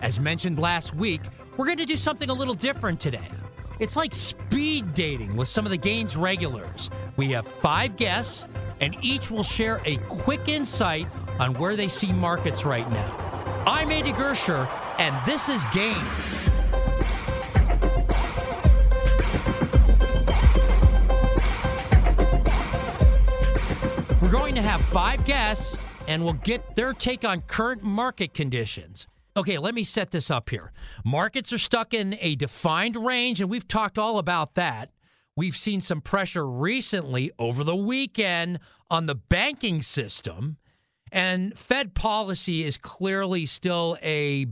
As mentioned last week, we're going to do something a little different today. It's like speed dating with some of the Gaines regulars. We have five guests, and each will share a quick insight on where they see markets right now. I'm Andy Gersher, and this is Gaines. We're going to have five guests, and we'll get their take on current market conditions. Okay, let me set this up here. Markets are stuck in a defined range, and we've talked all about that. We've seen some pressure recently over the weekend on the banking system, and Fed policy is clearly still a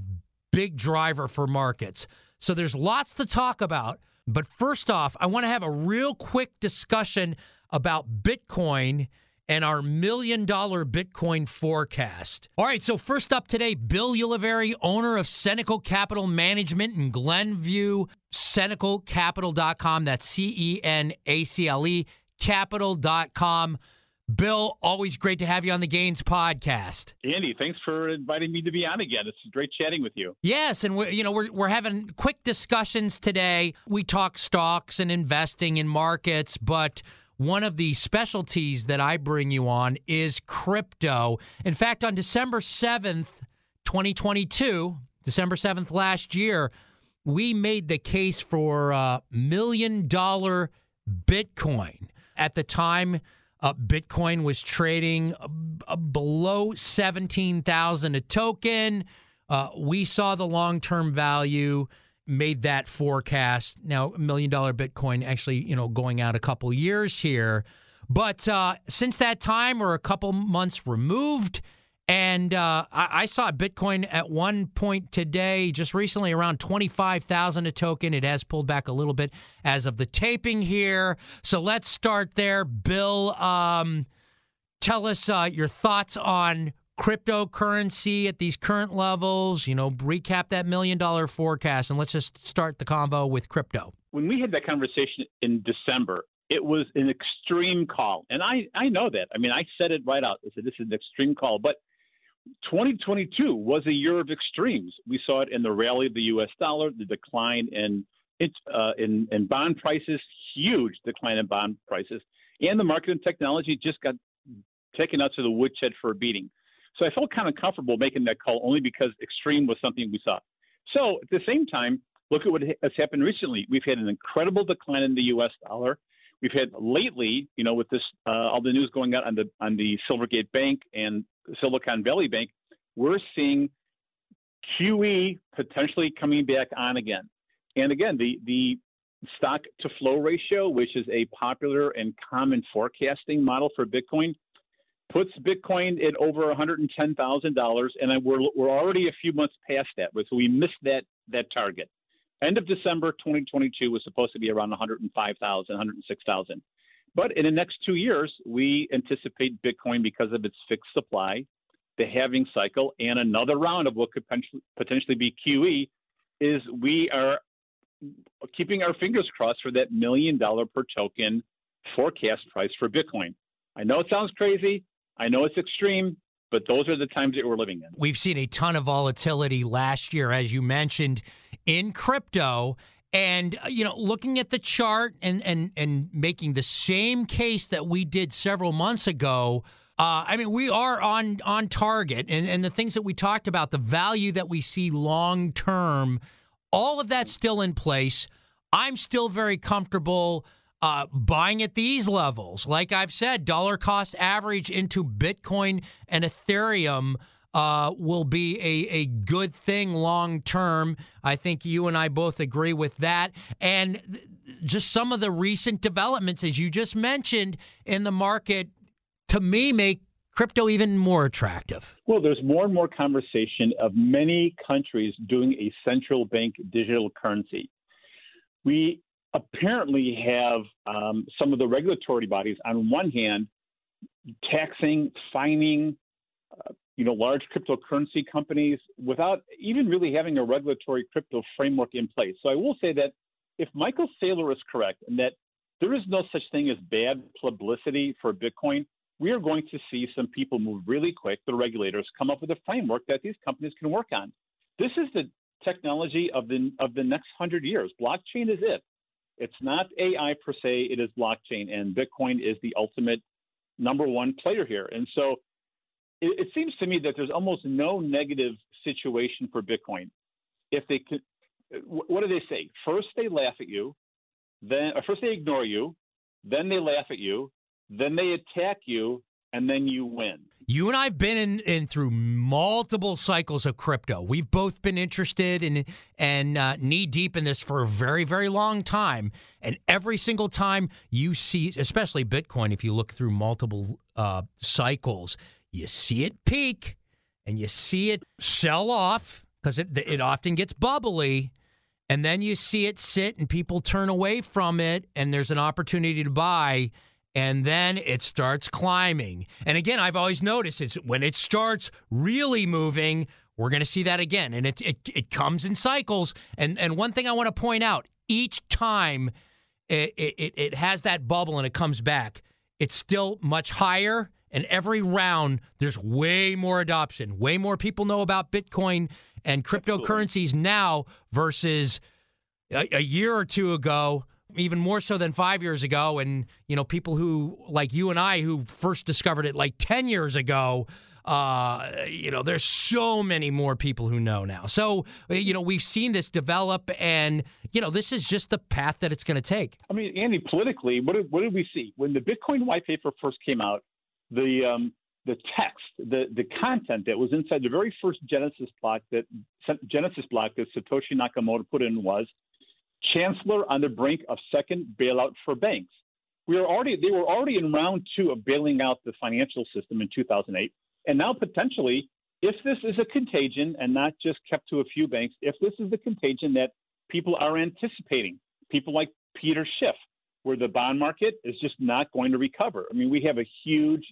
big driver for markets. So there's lots to talk about. But first off, I want to have a real quick discussion about Bitcoin and our million dollar Bitcoin forecast. All right, so first up today, Bill Ulivieri, owner of Cenacle Capital Management in Glenview, cenaclecapital.com. That's C E N A C L E capital.com. Bill, always great to have you on the Gains podcast. Andy, thanks for inviting me to be on again. It's great chatting with you. Yes, and we're you know we're we're having quick discussions today. We talk stocks and investing in markets, but one of the specialties that I bring you on is crypto. In fact, on December 7th, 2022, December 7th last year, we made the case for a million dollar Bitcoin. At the time, uh, Bitcoin was trading uh, uh, below 17,000 a token. Uh, we saw the long term value, made that forecast. Now, million dollar Bitcoin actually, you know, going out a couple years here. But uh, since that time, we're a couple months removed. And uh, I, I saw Bitcoin at one point today, just recently, around twenty-five thousand a token. It has pulled back a little bit as of the taping here. So let's start there, Bill. Um, tell us uh, your thoughts on cryptocurrency at these current levels. You know, recap that million-dollar forecast, and let's just start the convo with crypto. When we had that conversation in December, it was an extreme call. And I, I know that. I mean, I said it right out. I said, this is an extreme call. But 2022 was a year of extremes. We saw it in the rally of the U.S. dollar, the decline in uh, in, in bond prices, huge decline in bond prices, and the market and technology just got taken out to the woodshed for a beating. So I felt kind of comfortable making that call only because extreme was something we saw. So at the same time, look at what has happened recently. We've had an incredible decline in the U.S. dollar. We've had lately, you know, with this uh, all the news going out on the on the Silvergate Bank and Silicon Valley Bank, we're seeing QE potentially coming back on again. And again, the the stock to flow ratio, which is a popular and common forecasting model for Bitcoin, puts Bitcoin at over $110,000, and we're we're already a few months past that, so we missed that that target. End of December 2022 was supposed to be around 105,000, 106,000. But in the next two years, we anticipate Bitcoin because of its fixed supply, the halving cycle, and another round of what could potentially be QE. Is we are keeping our fingers crossed for that million dollar per token forecast price for Bitcoin. I know it sounds crazy. I know it's extreme, but those are the times that we're living in. We've seen a ton of volatility last year, as you mentioned, in crypto. And uh, you know, looking at the chart and and and making the same case that we did several months ago. Uh, I mean, we are on on target, and and the things that we talked about, the value that we see long term, all of that's still in place. I'm still very comfortable uh, buying at these levels. Like I've said, dollar cost average into Bitcoin and Ethereum uh, will be a, a good thing long term. I think you and I both agree with that. And th- just some of the recent developments, as you just mentioned, in the market, to me, make crypto even more attractive? Well, there's more and more conversation of many countries doing a central bank digital currency. We apparently have um, some of the regulatory bodies, on one hand, taxing, fining, uh, you know, large cryptocurrency companies without even really having a regulatory crypto framework in place. So I will say that if Michael Saylor is correct and that there is no such thing as bad publicity for Bitcoin, we are going to see some people move really quick, the regulators, come up with a framework that these companies can work on. This is the technology of the of the next hundred years. Blockchain is it. It's not AI per se, it is blockchain, and Bitcoin is the ultimate number one player here. And so it, it seems to me that there's almost no negative situation for Bitcoin. If they could, what do they say? First they laugh at you, then first they ignore you, then they laugh at you, then they attack you, and then you win. You and I've been in, in through multiple cycles of crypto. We've both been interested in and uh, knee deep in this for a very, very long time. And every single time you see, especially Bitcoin, if you look through multiple uh, cycles, you see it peak and you see it sell off because it, it often gets bubbly. And then you see it sit and people turn away from it, and there's an opportunity to buy and then it starts climbing. And again, I've always noticed it's when it starts really moving, we're going to see that again, and it, it it comes in cycles. And and one thing I want to point out: each time it, it it has that bubble and it comes back, it's still much higher. And every round, there's way more adoption, way more people know about Bitcoin and cryptocurrencies now versus a, a year or two ago even more so than five years ago. And, you know, people who, like you and I, who first discovered it like 10 years ago, uh, you know, there's so many more people who know now. So, you know, we've seen this develop, and, you know, this is just the path that it's going to take. I mean, Andy, politically, what did, what did we see? When the Bitcoin white paper first came out, the, um, the text, the, the content that was inside the very first Genesis block that Genesis block that Satoshi Nakamoto put in was chancellor on the brink of second bailout for banks. We are already they were already in round two of bailing out the financial system in 2008, and now potentially, if this is a contagion and not just kept to a few banks, if this is the contagion that people are anticipating, people like Peter Schiff, where the bond market is just not going to recover. I mean, we have a huge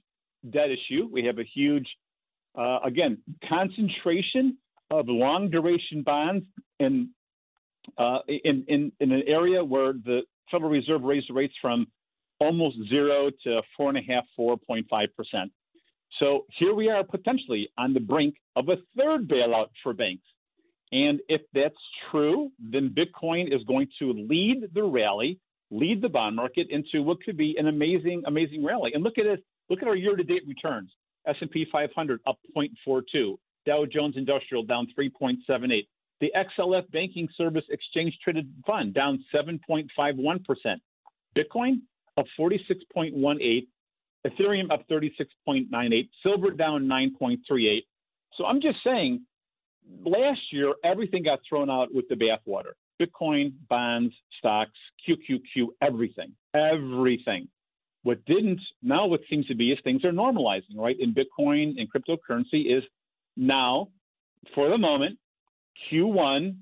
debt issue. We have a huge, uh, again, concentration of long duration bonds and uh, in, in, in an area where the Federal Reserve raised rates from almost zero to four and a half, 4.5 percent. So here we are potentially on the brink of a third bailout for banks. And if that's true, then Bitcoin is going to lead the rally, lead the bond market into what could be an amazing, amazing rally. And look at it. Look at our year-to-date returns. S&P 500 up 0.42. Dow Jones Industrial down 3.78. The XLF Banking Service Exchange Traded Fund down 7.51%. Bitcoin up 46.18. Ethereum up 36.98. Silver down 9.38. So I'm just saying, last year, everything got thrown out with the bathwater. Bitcoin, bonds, stocks, QQQ, everything, everything. What didn't, now what seems to be is things are normalizing, right? In Bitcoin and cryptocurrency is now, for the moment, Q1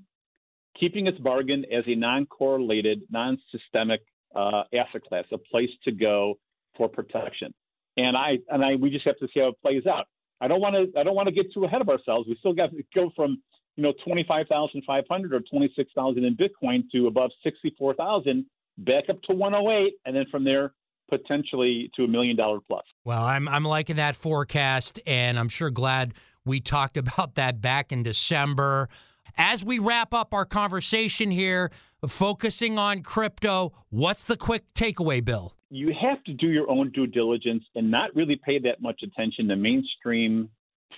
keeping its bargain as a non-correlated, non-systemic uh, asset class, a place to go for protection. And I and I we just have to see how it plays out. I don't want to I don't want to get too ahead of ourselves. We still got to go from you know 25,500 or 26,000 in Bitcoin to above 64,000, back up to 108, and then from there potentially to a million dollar plus. Well, I'm I'm liking that forecast, and I'm sure glad we talked about that back in December. As we wrap up our conversation here, focusing on crypto, what's the quick takeaway, Bill? You have to do your own due diligence and not really pay that much attention to mainstream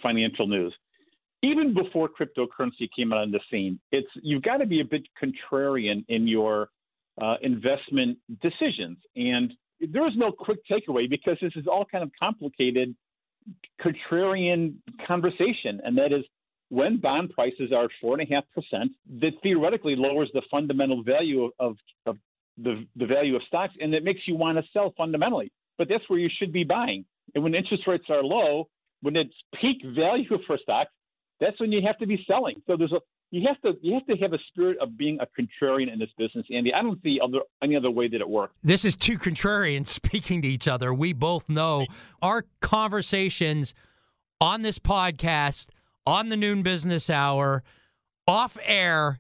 financial news. Even before cryptocurrency came out on the scene, it's you've got to be a bit contrarian in your uh, investment decisions. And there is no quick takeaway because this is all kind of complicated contrarian conversation, and that is when bond prices are four and a half percent, that theoretically lowers the fundamental value of, of the, the value of stocks, and it makes you want to sell fundamentally. But that's where you should be buying. And when interest rates are low, when it's peak value for stocks, that's when you have to be selling. So there's a you have to you have to have a spirit of being a contrarian in this business, Andy. I don't see other any other way that it works. This is two contrarians speaking to each other. We both know our conversations on this podcast, on the noon business hour, off air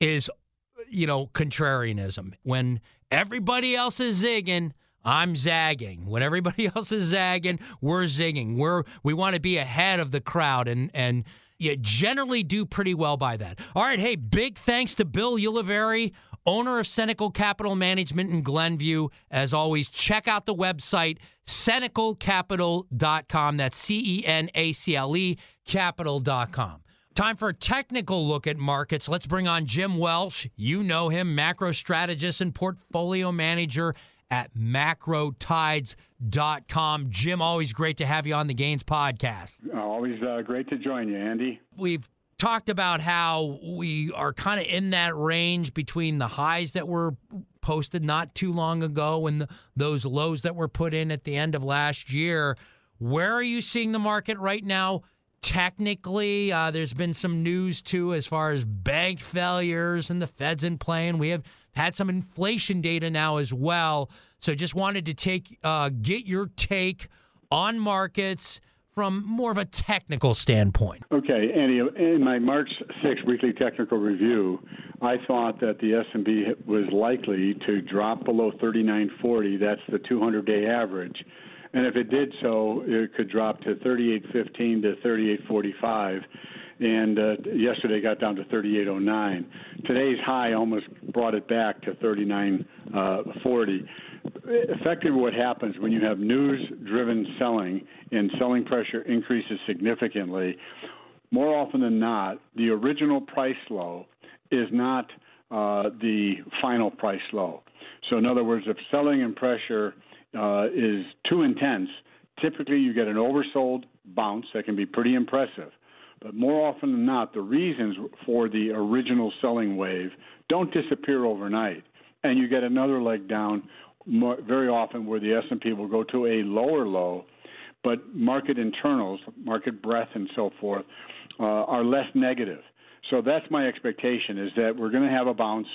is you know contrarianism. When everybody else is zigging, I'm zagging. When everybody else is zagging, we're zigging. We're we want to be ahead of the crowd and and you generally do pretty well by that. All right, hey, big thanks to Bill Ulivieri, owner of Cenacle Capital Management in Glenview. As always, check out the website, cenaclecapital.com. That's C E N A C L E capital.com. Time for a technical look at markets. Let's bring on Jim Welsh. You know him, macro strategist and portfolio manager at macrotides.com. Jim, always great to have you on the Gains podcast. Always uh, great to join you, Andy. We've talked about how we are kind of in that range between the highs that were posted not too long ago and the, those lows that were put in at the end of last year. Where are you seeing the market right now? Technically, uh, there's been some news too as far as bank failures and the Fed's in play, and we have had some inflation data now as well. So just wanted to take uh, get your take on markets from more of a technical standpoint. Okay, Andy. In my March 6th weekly technical review, I thought that the S&P was likely to drop below 39.40. That's the 200-day average. And if it did so, it could drop to 38.15 to 38.45 and uh, yesterday got down to 38.09. Today's high almost brought it back to 39.40. Uh, Effectively, what happens when you have news-driven selling and selling pressure increases significantly, more often than not, the original price low is not uh, the final price low. So, in other words, if selling and pressure uh, is too intense, typically you get an oversold bounce that can be pretty impressive. But more often than not, the reasons for the original selling wave don't disappear overnight, and you get another leg down very often where the S&P will go to a lower low, but market internals, market breadth, and so forth uh, are less negative. So that's my expectation is that we're going to have a bounce,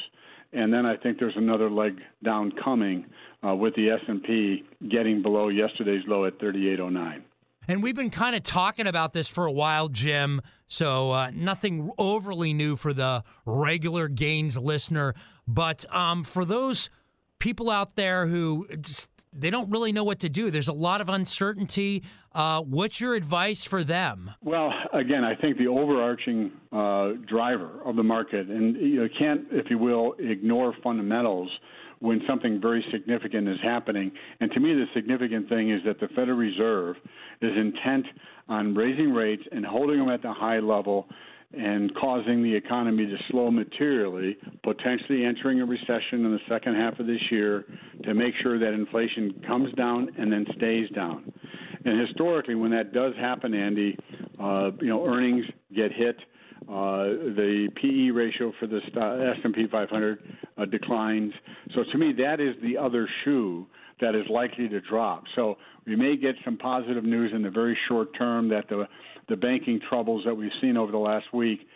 and then I think there's another leg down coming uh, with the S&P getting below yesterday's low at 3809. And we've been kind of talking about this for a while, Jim. So uh, nothing overly new for the regular Gains listener. But um, for those people out there who just they don't really know what to do, there's a lot of uncertainty. Uh, what's your advice for them? Well, again, I think the overarching uh, driver of the market, and you can't, if you will, ignore fundamentals when something very significant is happening. And to me, the significant thing is that the Federal Reserve is intent on raising rates and holding them at the high level and causing the economy to slow materially, potentially entering a recession in the second half of this year to make sure that inflation comes down and then stays down. And historically, when that does happen, Andy, uh, you know, earnings get hit. Uh, the PE ratio for the S&P 500 uh, declines. So to me, that is the other shoe that is likely to drop. So we may get some positive news in the very short term that the the banking troubles that we've seen over the last week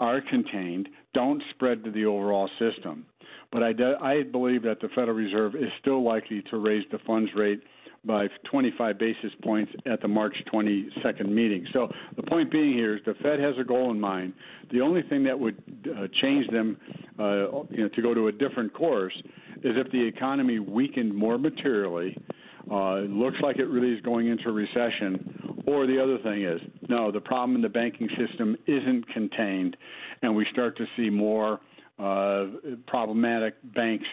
are contained, don't spread to the overall system. But I, I believe that the Federal Reserve is still likely to raise the funds rate by 25 basis points at the March 22nd meeting. So the point being here is the Fed has a goal in mind. The only thing that would uh, change them, uh, you know, to go to a different course is if the economy weakened more materially. Uh, it looks like it really is going into recession. Or the other thing is, no, the problem in the banking system isn't contained, and we start to see more uh, problematic banks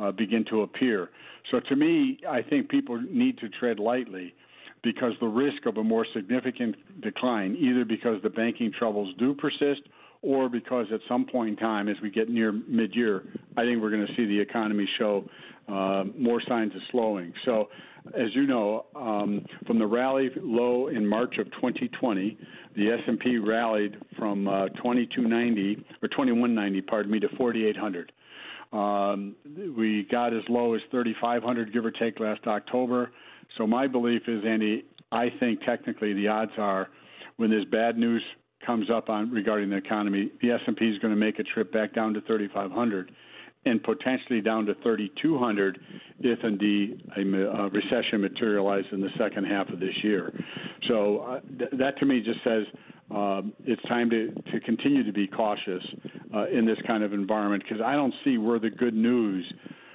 uh, begin to appear. So to me, I think people need to tread lightly because the risk of a more significant decline, either because the banking troubles do persist or because at some point in time, as we get near mid year, I think we're going to see the economy show uh, more signs of slowing. So, as you know, um, from the rally low in March of 2020, the S&P rallied from uh, 2290 or 2190, pardon me, to 4800. Um, we got as low as 3,500, give or take, last October. So my belief is, Andy, I think technically the odds are when there's bad news comes up on regarding the economy, the S&P is going to make a trip back down to 3,500 and potentially down to 3,200 if indeed a, a, recession materializes in the second half of this year. So uh, th- that to me just says um, it's time to, to continue to be cautious uh, in this kind of environment because I don't see where the good news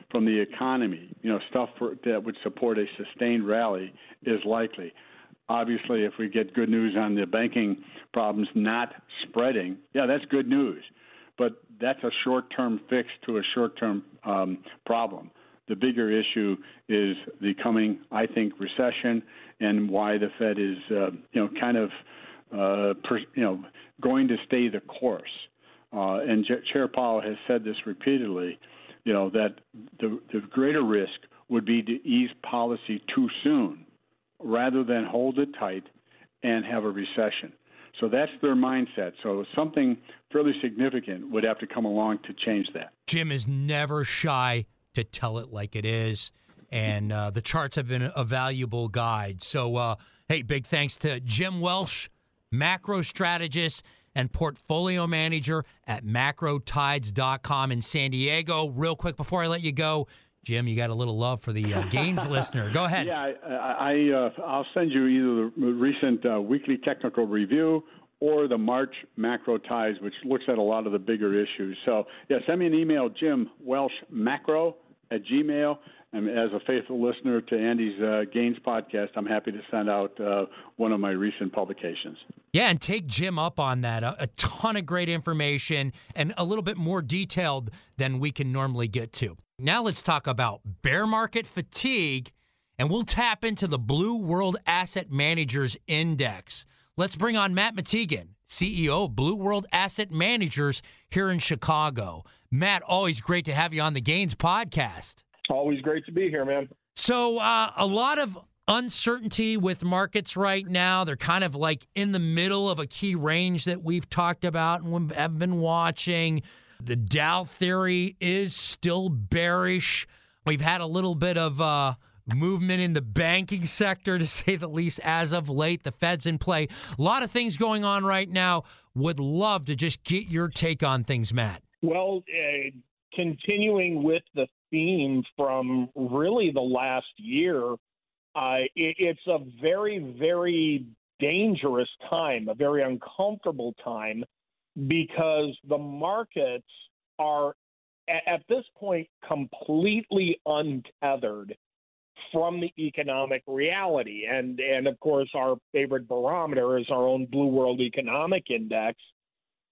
from the economy, you know, stuff for, that would support a sustained rally is likely. Obviously, if we get good news on the banking problems not spreading, yeah, that's good news. But that's a short-term fix to a short-term um, problem. The bigger issue is the coming, I think, recession and why the Fed is, uh, you know, kind of, uh, per, you know, going to stay the course. Uh, and Chair Powell has said this repeatedly, you know, that the, the greater risk would be to ease policy too soon rather than hold it tight and have a recession. So that's their mindset. So something fairly significant would have to come along to change that. Jim is never shy to tell it like it is. And uh, the charts have been a valuable guide. So, uh, hey, big thanks to Jim Welsh, macro strategist and portfolio manager at macrotides.com in San Diego. Real quick before I let you go, Jim, you got a little love for the uh, Gaines listener. Go ahead. Yeah, I, I uh, I'll send you either the recent uh, weekly technical review or the March MacroTides, which looks at a lot of the bigger issues. So yeah, send me an email, Jim Welsh Macro at Gmail. And as a faithful listener to Andy's uh, Gaines podcast, I'm happy to send out uh, one of my recent publications. Yeah, and take Jim up on that. A, a, ton of great information and a little bit more detailed than we can normally get to. Now let's talk about bear market fatigue, and we'll tap into the Blue World Asset Managers Index. Let's bring on Matt Matigian, CEO of Blue World Asset Managers here in Chicago. Matt, always great to have you on the Gaines podcast. Always great to be here, man. So, uh, a lot of uncertainty with markets right now. They're kind of like in the middle of a key range that we've talked about and we've been watching. The Dow theory is still bearish. We've had a little bit of uh, movement in the banking sector, to say the least, as of late. The Fed's in play. A lot of things going on right now. Would love to just get your take on things, Matt. Well, uh, continuing with the theme from really the last year, uh, it, it's a very, very dangerous time, a very uncomfortable time, because the markets are at, at this point completely untethered from the economic reality. And and of course, our favorite barometer is our own Blue World Economic Index.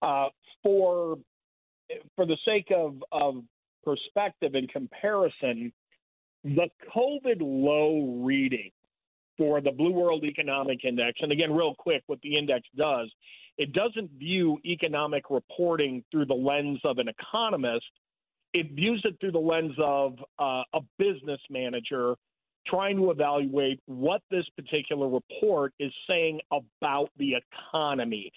Uh, for for the sake of, of perspective and comparison, the COVID low reading for the Blue World Economic Index, and again, real quick, what the index does, it doesn't view economic reporting through the lens of an economist. It views it through the lens of uh, a business manager trying to evaluate what this particular report is saying about the economy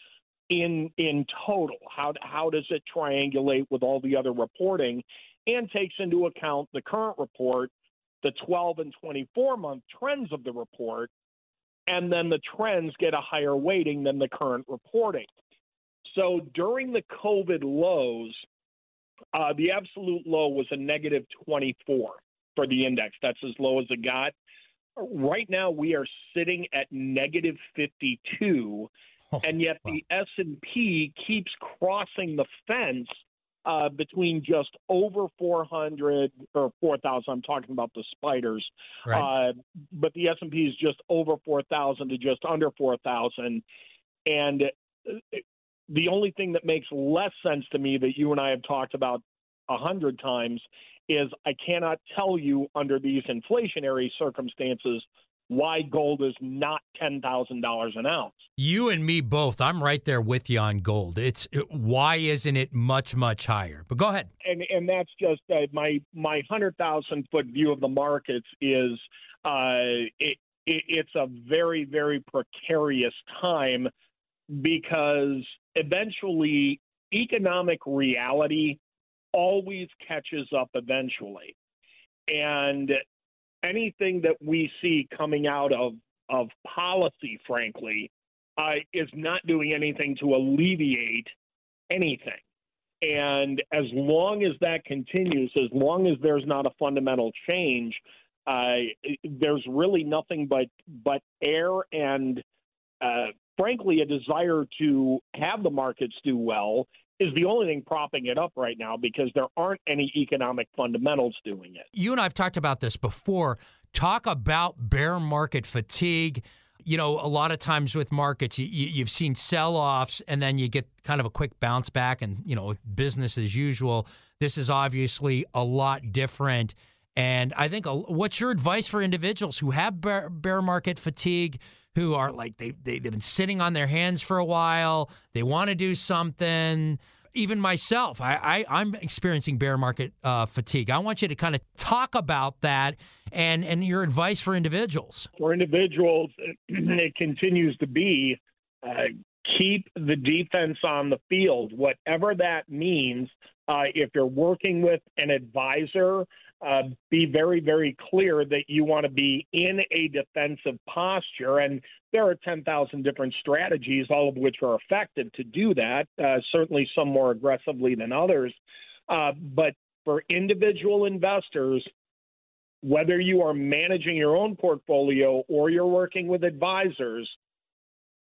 in in total. How how does it triangulate with all the other reporting, and takes into account the current report, the 12 and 24 month trends of the report, and then the trends get a higher weighting than the current reporting. So during the COVID lows, uh, the absolute low was a negative 24 for the index. That's as low as it got. Right now, we are sitting at negative 52, oh, and yet wow. the S and P keeps crossing the fence uh, between just over 400 or 4,000. I'm talking about the spiders, right. uh, but the S and P is just over 4,000 to just under 4,000, and uh, the only thing that makes less sense to me that you and I have talked about a hundred times is I cannot tell you under these inflationary circumstances why gold is not ten thousand dollars an ounce. You and me both. I'm right there with you on gold. It's it, why isn't it much much higher? But go ahead. And and that's just uh, my my hundred thousand foot view of the markets is uh, it, it, it's a very very precarious time because eventually economic reality always catches up eventually. And anything that we see coming out of of policy, frankly, uh, is not doing anything to alleviate anything. And as long as that continues, as long as there's not a fundamental change, uh, there's really nothing but but air and, uh, frankly, a desire to have the markets do well is the only thing propping it up right now because there aren't any economic fundamentals doing it. You and I've talked about this before. Talk about bear market fatigue. You know, a lot of times with markets, you, you've seen sell offs and then you get kind of a quick bounce back and, you know, business as usual. This is obviously a lot different. And I think, what's your advice for individuals who have bear, bear market fatigue, who are like, they, they, they've been sitting on their hands for a while, they want to do something? Even myself, I, I am experiencing bear market uh, fatigue. I want you to kind of talk about that and and your advice for individuals. For individuals, it continues to be uh, keep the defense on the field, whatever that means. Uh, if you're working with an advisor uh, be very, very clear that you want to be in a defensive posture. And there are 10,000 different strategies, all of which are effective to do that, uh, certainly some more aggressively than others. Uh, but for individual investors, whether you are managing your own portfolio or you're working with advisors,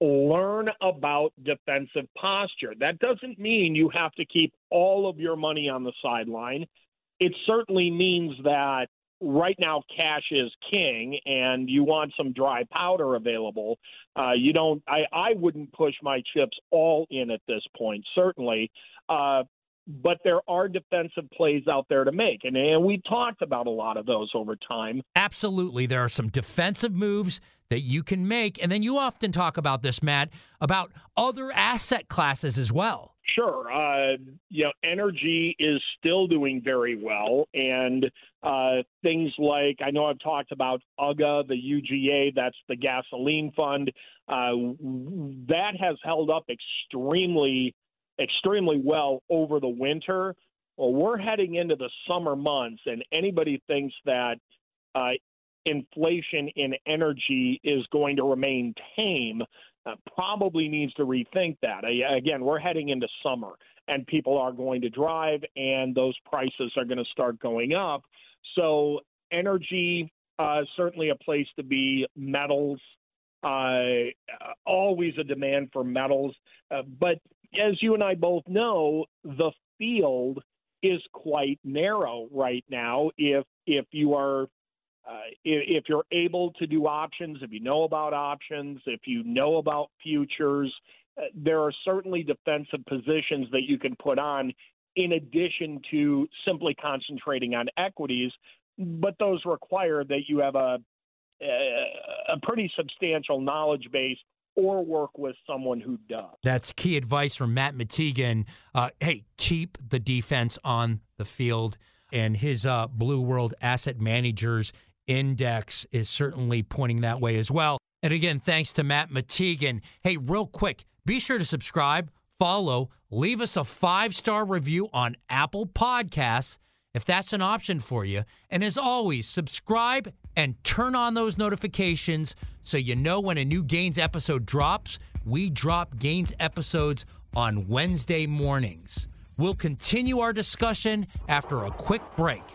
learn about defensive posture. That doesn't mean you have to keep all of your money on the sideline it certainly means that right now cash is king and you want some dry powder available. Uh, you don't I, I wouldn't push my chips all in at this point certainly. Uh, but there are defensive plays out there to make and, and we talked about a lot of those over time. Absolutely. There are some defensive moves that you can make and then you often talk about this matt about other asset classes as well Sure. Uh, you know, energy is still doing very well, and uh, things like I know I've talked about UGA, the UGA, that's the gasoline fund, uh, that has held up extremely, extremely well over the winter. Well, we're heading into the summer months, and anybody thinks that uh, inflation in energy is going to remain tame uh, probably needs to rethink that. again, we're heading into summer and people are going to drive and those prices are going to start going up. So, energy, uh, certainly a place to be, metals, uh, always a demand for metals. Uh, but as you and I both know, the field is quite narrow right now. If if you are uh, if, if you're able to do options, if you know about options, if you know about futures, uh, there are certainly defensive positions that you can put on in addition to simply concentrating on equities. But those require that you have a a pretty substantial knowledge base or work with someone who does. That's key advice from Matt Matigian. Uh, hey, keep the defense on the field. And his uh, Blue World Asset Managers index is certainly pointing that way as well. And again, thanks to Matt Matigian. Hey, real quick, be sure to subscribe, follow, leave us a five star review on Apple Podcasts if that's an option for you. And as always, subscribe and turn on those notifications so you know when a new Gains episode drops. We drop Gains episodes on Wednesday mornings. We'll continue our discussion after a quick break.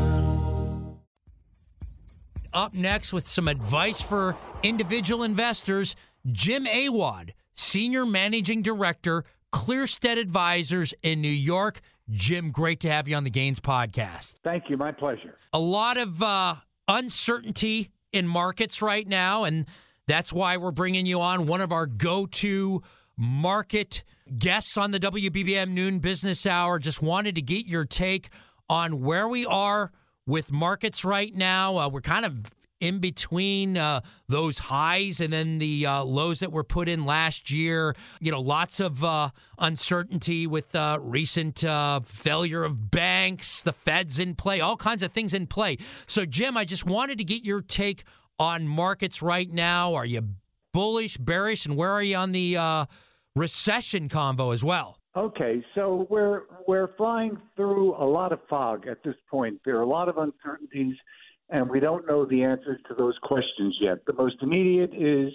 up next with some advice for individual investors. Jim Awad, Senior Managing Director, Clearstead Advisors in New York. Jim, great to have you on the Gains podcast. Thank you. My pleasure. A lot of uh, uncertainty in markets right now, and that's why we're bringing you on one of our go to market guests on the WBBM Noon Business Hour. Just wanted to get your take on where we are with markets right now. Uh, we're kind of in between uh, those highs and then the uh, lows that were put in last year. You know, lots of uh, uncertainty with uh, recent uh, failure of banks, the Fed's in play, all kinds of things in play. So, Jim, I just wanted to get your take on markets right now. Are you bullish, bearish, and where are you on the uh, recession convo as well? Okay, so we're we're flying through a lot of fog at this point. There are a lot of uncertainties, and we don't know the answers to those questions yet. The most immediate is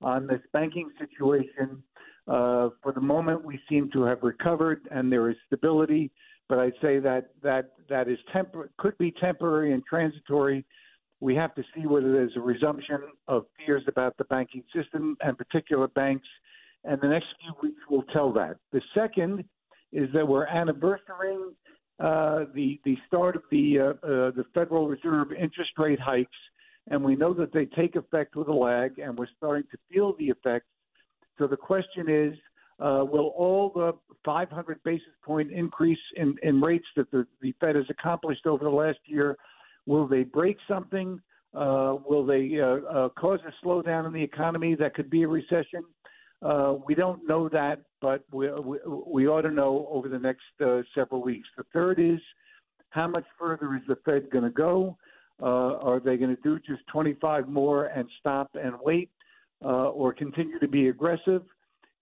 on this banking situation. Uh, for the moment, we seem to have recovered, and there is stability. But I'd say that that that is tempor- could be temporary and transitory. We have to see whether there's a resumption of fears about the banking system and particular banks and the next few weeks will tell that. The second is that we're anniversarying uh, the the start of the uh, uh, the Federal Reserve interest rate hikes, and we know that they take effect with a lag, and we're starting to feel the effects. So the question is, uh, will all the 500 basis point increase in, in rates that the, the Fed has accomplished over the last year, will they break something? Uh, will they uh, cause a slowdown in the economy that could be a recession? Uh, we don't know that, but we, we, we ought to know over the next uh, several weeks. The third is how much further is the Fed going to go? Uh, are they going to do just 25 more and stop and wait, uh, or continue to be aggressive?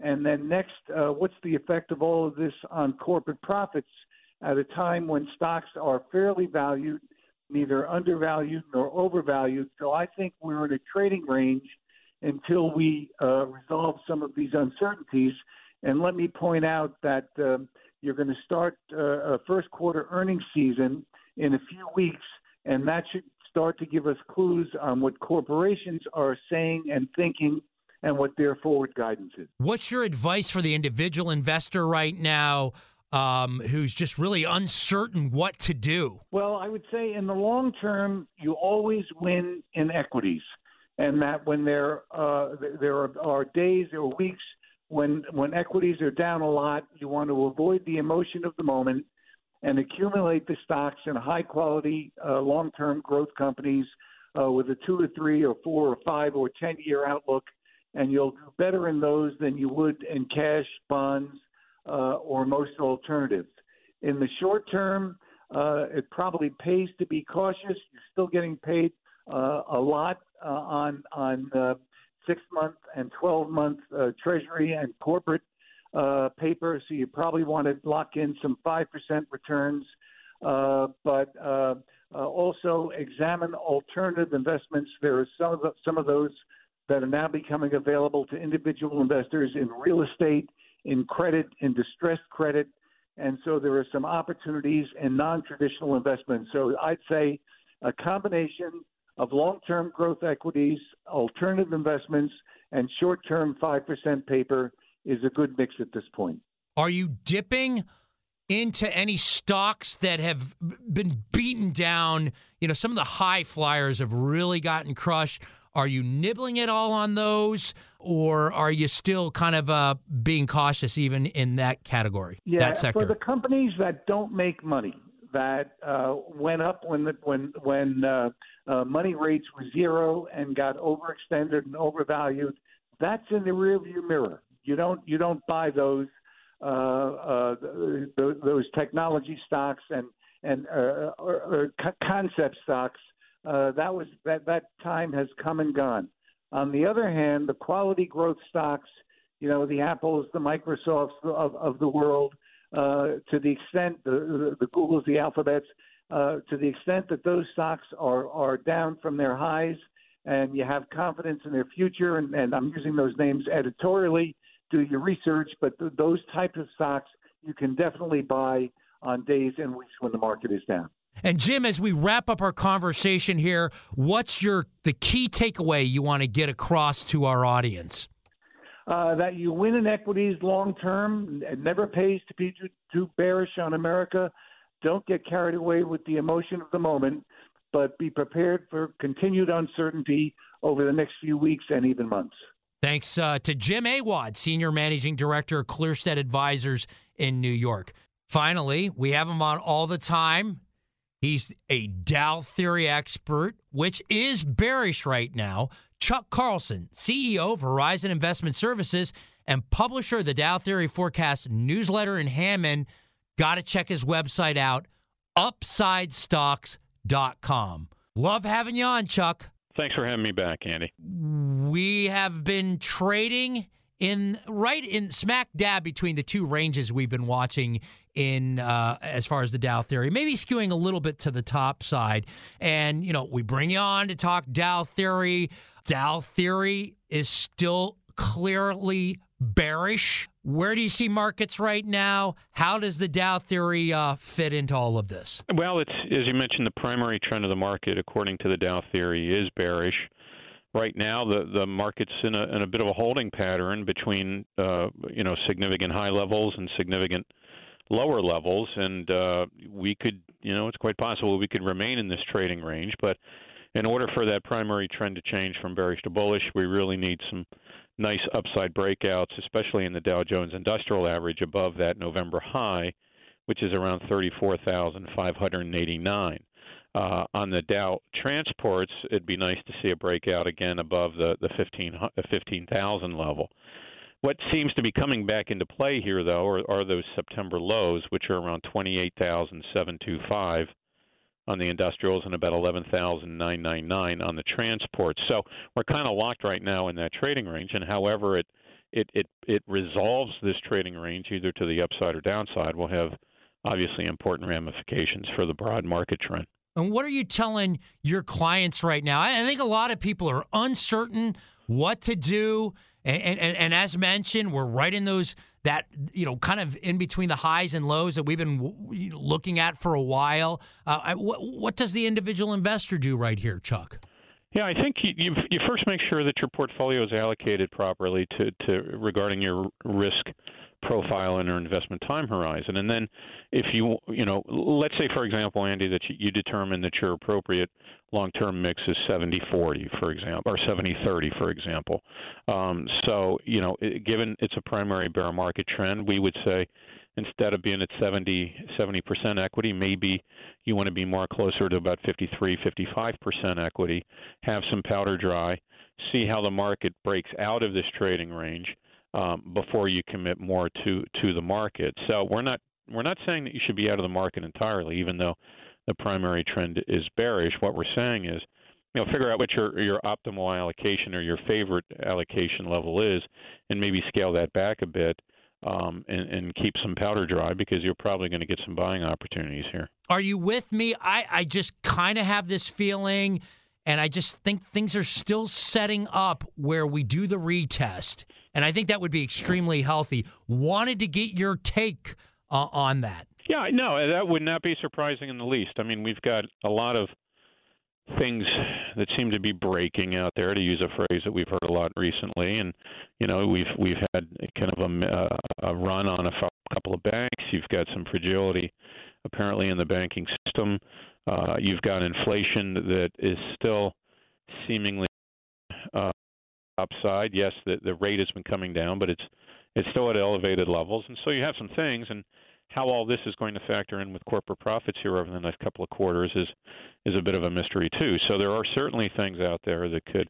And then next, uh, what's the effect of all of this on corporate profits at a time when stocks are fairly valued, neither undervalued nor overvalued? So I think we're in a trading range until we uh, resolve some of these uncertainties. And let me point out that um, you're going to start uh, a first quarter earnings season in a few weeks, and that should start to give us clues on what corporations are saying and thinking and what their forward guidance is. What's your advice for the individual investor right now? Um, who's just really uncertain what to do? Well, I would say in the long term, you always win in equities and that when there uh, there are, are days or weeks when when equities are down a lot, you want to avoid the emotion of the moment and accumulate the stocks in high quality uh, long term growth companies uh, with a two or three or four or five or ten year outlook, and you'll do better in those than you would in cash, bonds, uh, or most alternatives. In the short term, uh, it probably pays to be cautious. You're still getting paid uh, a lot uh, on on uh, six month and twelve month uh, Treasury and corporate uh, paper, so you probably want to lock in some five percent returns. Uh, but uh, uh, also examine alternative investments. There are some of the, some of those that are now becoming available to individual investors in real estate, in credit, in distressed credit, and so there are some opportunities in non-traditional investments. So I'd say a combination of long term growth equities, alternative investments, and short term 5% paper is a good mix at this point. Are you dipping into any stocks that have been beaten down? You know, some of the high flyers have really gotten crushed. Are you nibbling at all on those, or are you still kind of uh, being cautious even in that category? Yeah, that sector? for the companies that don't make money, that uh, went up when the, when when uh, uh, money rates were zero and got overextended and overvalued. That's in the rearview mirror. You don't you don't buy those uh, uh, those, those technology stocks and and uh, or, or concept stocks. Uh, that was that that time has come and gone. On the other hand, the quality growth stocks, you know, the Apples, the Microsofts of, of the world, uh, to the extent the, the, the Googles, the Alphabets, uh, to the extent that those stocks are, are down from their highs and you have confidence in their future, and, and I'm using those names editorially, do your research, but th- those types of stocks you can definitely buy on days and weeks when the market is down. And Jim, as we wrap up our conversation here, what's your the key takeaway you want to get across to our audience? Uh, that you win in equities long term. It never pays to be too, too bearish on America. Don't get carried away with the emotion of the moment, but be prepared for continued uncertainty over the next few weeks and even months. Thanks uh, to Jim Awad, Senior Managing Director Clearstead Advisors in New York. Finally, we have him on all the time. He's a Dow theory expert, which is bearish right now. Chuck Carlson, CEO of Horizon Investment Services and publisher of the Dow Theory Forecast newsletter in Hammond. Got to check his website out, upsidestocks.com. Love having you on, Chuck. Thanks for having me back, Andy. We have been trading in right in smack dab between the two ranges we've been watching in uh, as far as the Dow theory, maybe skewing a little bit to the top side. And you know, we bring you on to talk Dow theory. Dow theory is still clearly bearish. Where do you see markets right now? How does the Dow theory uh, fit into all of this? Well, it's as you mentioned, the primary trend of the market, according to the Dow theory, is bearish. Right now, the the market's in a in a bit of a holding pattern between uh, you know significant high levels and significant lower levels, and uh, we could you know it's quite possible we could remain in this trading range, but in order for that primary trend to change from bearish to bullish, we really need some nice upside breakouts, especially in the Dow Jones Industrial Average above that November high, which is around 34,589. Uh, on the Dow transports, it'd be nice to see a breakout again above the the 15 15,000 level. What seems to be coming back into play here, though, are, are those September lows, which are around 28,725 on the industrials and about 11,999 on the transports. So we're kind of locked right now in that trading range. And however it it it it resolves this trading range either to the upside or downside will have obviously important ramifications for the broad market trend. And what are you telling your clients right now? I think a lot of people are uncertain what to do. And, and, and as mentioned, we're right in those that you know kind of in between the highs and lows that we've been looking at for a while. Uh, what, what does the individual investor do right here, Chuck? Yeah, I think you you first make sure that your portfolio is allocated properly to, to regarding your risk profile and your investment time horizon. And then if you, you know, let's say, for example, Andy, that you, you determine that your appropriate long term mix is 70 40, for example, or 70 30, for example. Um, so, you know, given it's a primary bear market trend, we would say instead of being at 70 percent equity, maybe you want to be more closer to about 53 55% equity, have some powder dry, see how the market breaks out of this trading range um, before you commit more to to the market. So we're not we're not saying that you should be out of the market entirely, even though the primary trend is bearish. What we're saying is, you know, figure out what your your optimal allocation or your favorite allocation level is, and maybe scale that back a bit. Um, and, and, keep some powder dry because you're probably going to get some buying opportunities here. Are you with me? I, I just kind of have this feeling, and I just think things are still setting up where we do the retest and I think that would be extremely healthy. Wanted to get your take uh, on that. Yeah, no, that would not be surprising in the least. I mean, we've got a lot of things that seem to be breaking out there, to use a phrase that we've heard a lot recently. And you know, we've we've had kind of a, uh, a run on a couple of banks. You've got some fragility apparently in the banking system. Uh, you've got inflation that is still seemingly upside. Yes, the the rate has been coming down, but it's it's still at elevated levels, and so you have some things and how all this is going to factor in with corporate profits here over the next couple of quarters is is a bit of a mystery too. So there are certainly things out there that could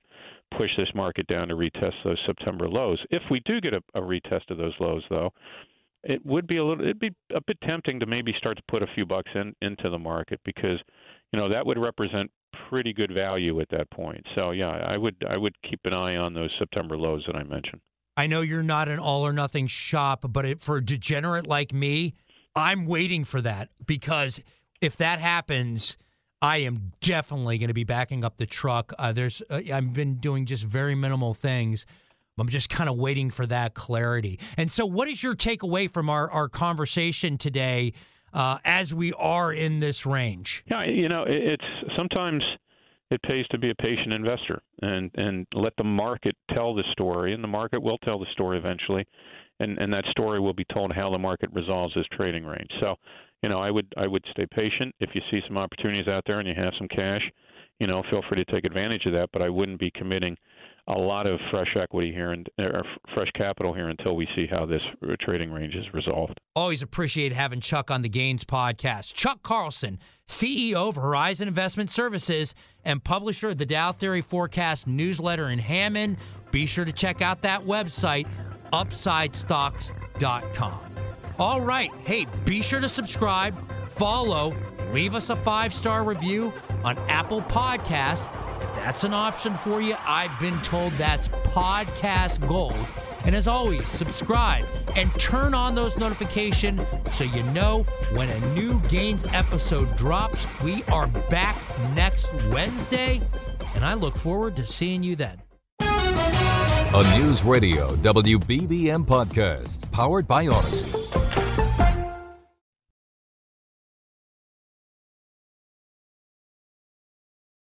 push this market down to retest those September lows. If we do get a, a retest of those lows, though, it would be a little it'd be a bit tempting to maybe start to put a few bucks in into the market because you know that would represent pretty good value at that point. So yeah, I would I would keep an eye on those September lows that I mentioned. I know you're not an all or nothing shop, but it, for a degenerate like me, I'm waiting for that because if that happens, I am definitely going to be backing up the truck. Uh, there's uh, I've been doing just very minimal things. I'm just kind of waiting for that clarity. And so, what is your takeaway from our, our conversation today uh, as we are in this range? Yeah, you know, it's sometimes it pays to be a patient investor and and let the market tell the story, and the market will tell the story eventually, and and that story will be told how the market resolves this trading range. So, you know, I would I would stay patient. If you see some opportunities out there and you have some cash, you know, feel free to take advantage of that. But I wouldn't be committing a lot of fresh equity here and er, er, fresh capital here until we see how this uh, trading range is resolved. Always appreciate having Chuck on the Gains podcast. Chuck Carlson, CEO of Horizon Investment Services and publisher of the Dow Theory Forecast newsletter in Hammond. Be sure to check out that website, upsidestocks.com. All right. Hey, be sure to subscribe, follow, leave us a five star review on Apple Podcasts that's an option for you. I've been told that's podcast gold. And as always, subscribe and turn on those notifications so you know when a new Gains episode drops. We are back next Wednesday, and I look forward to seeing you then. A News Radio WBBM podcast powered by Audacy.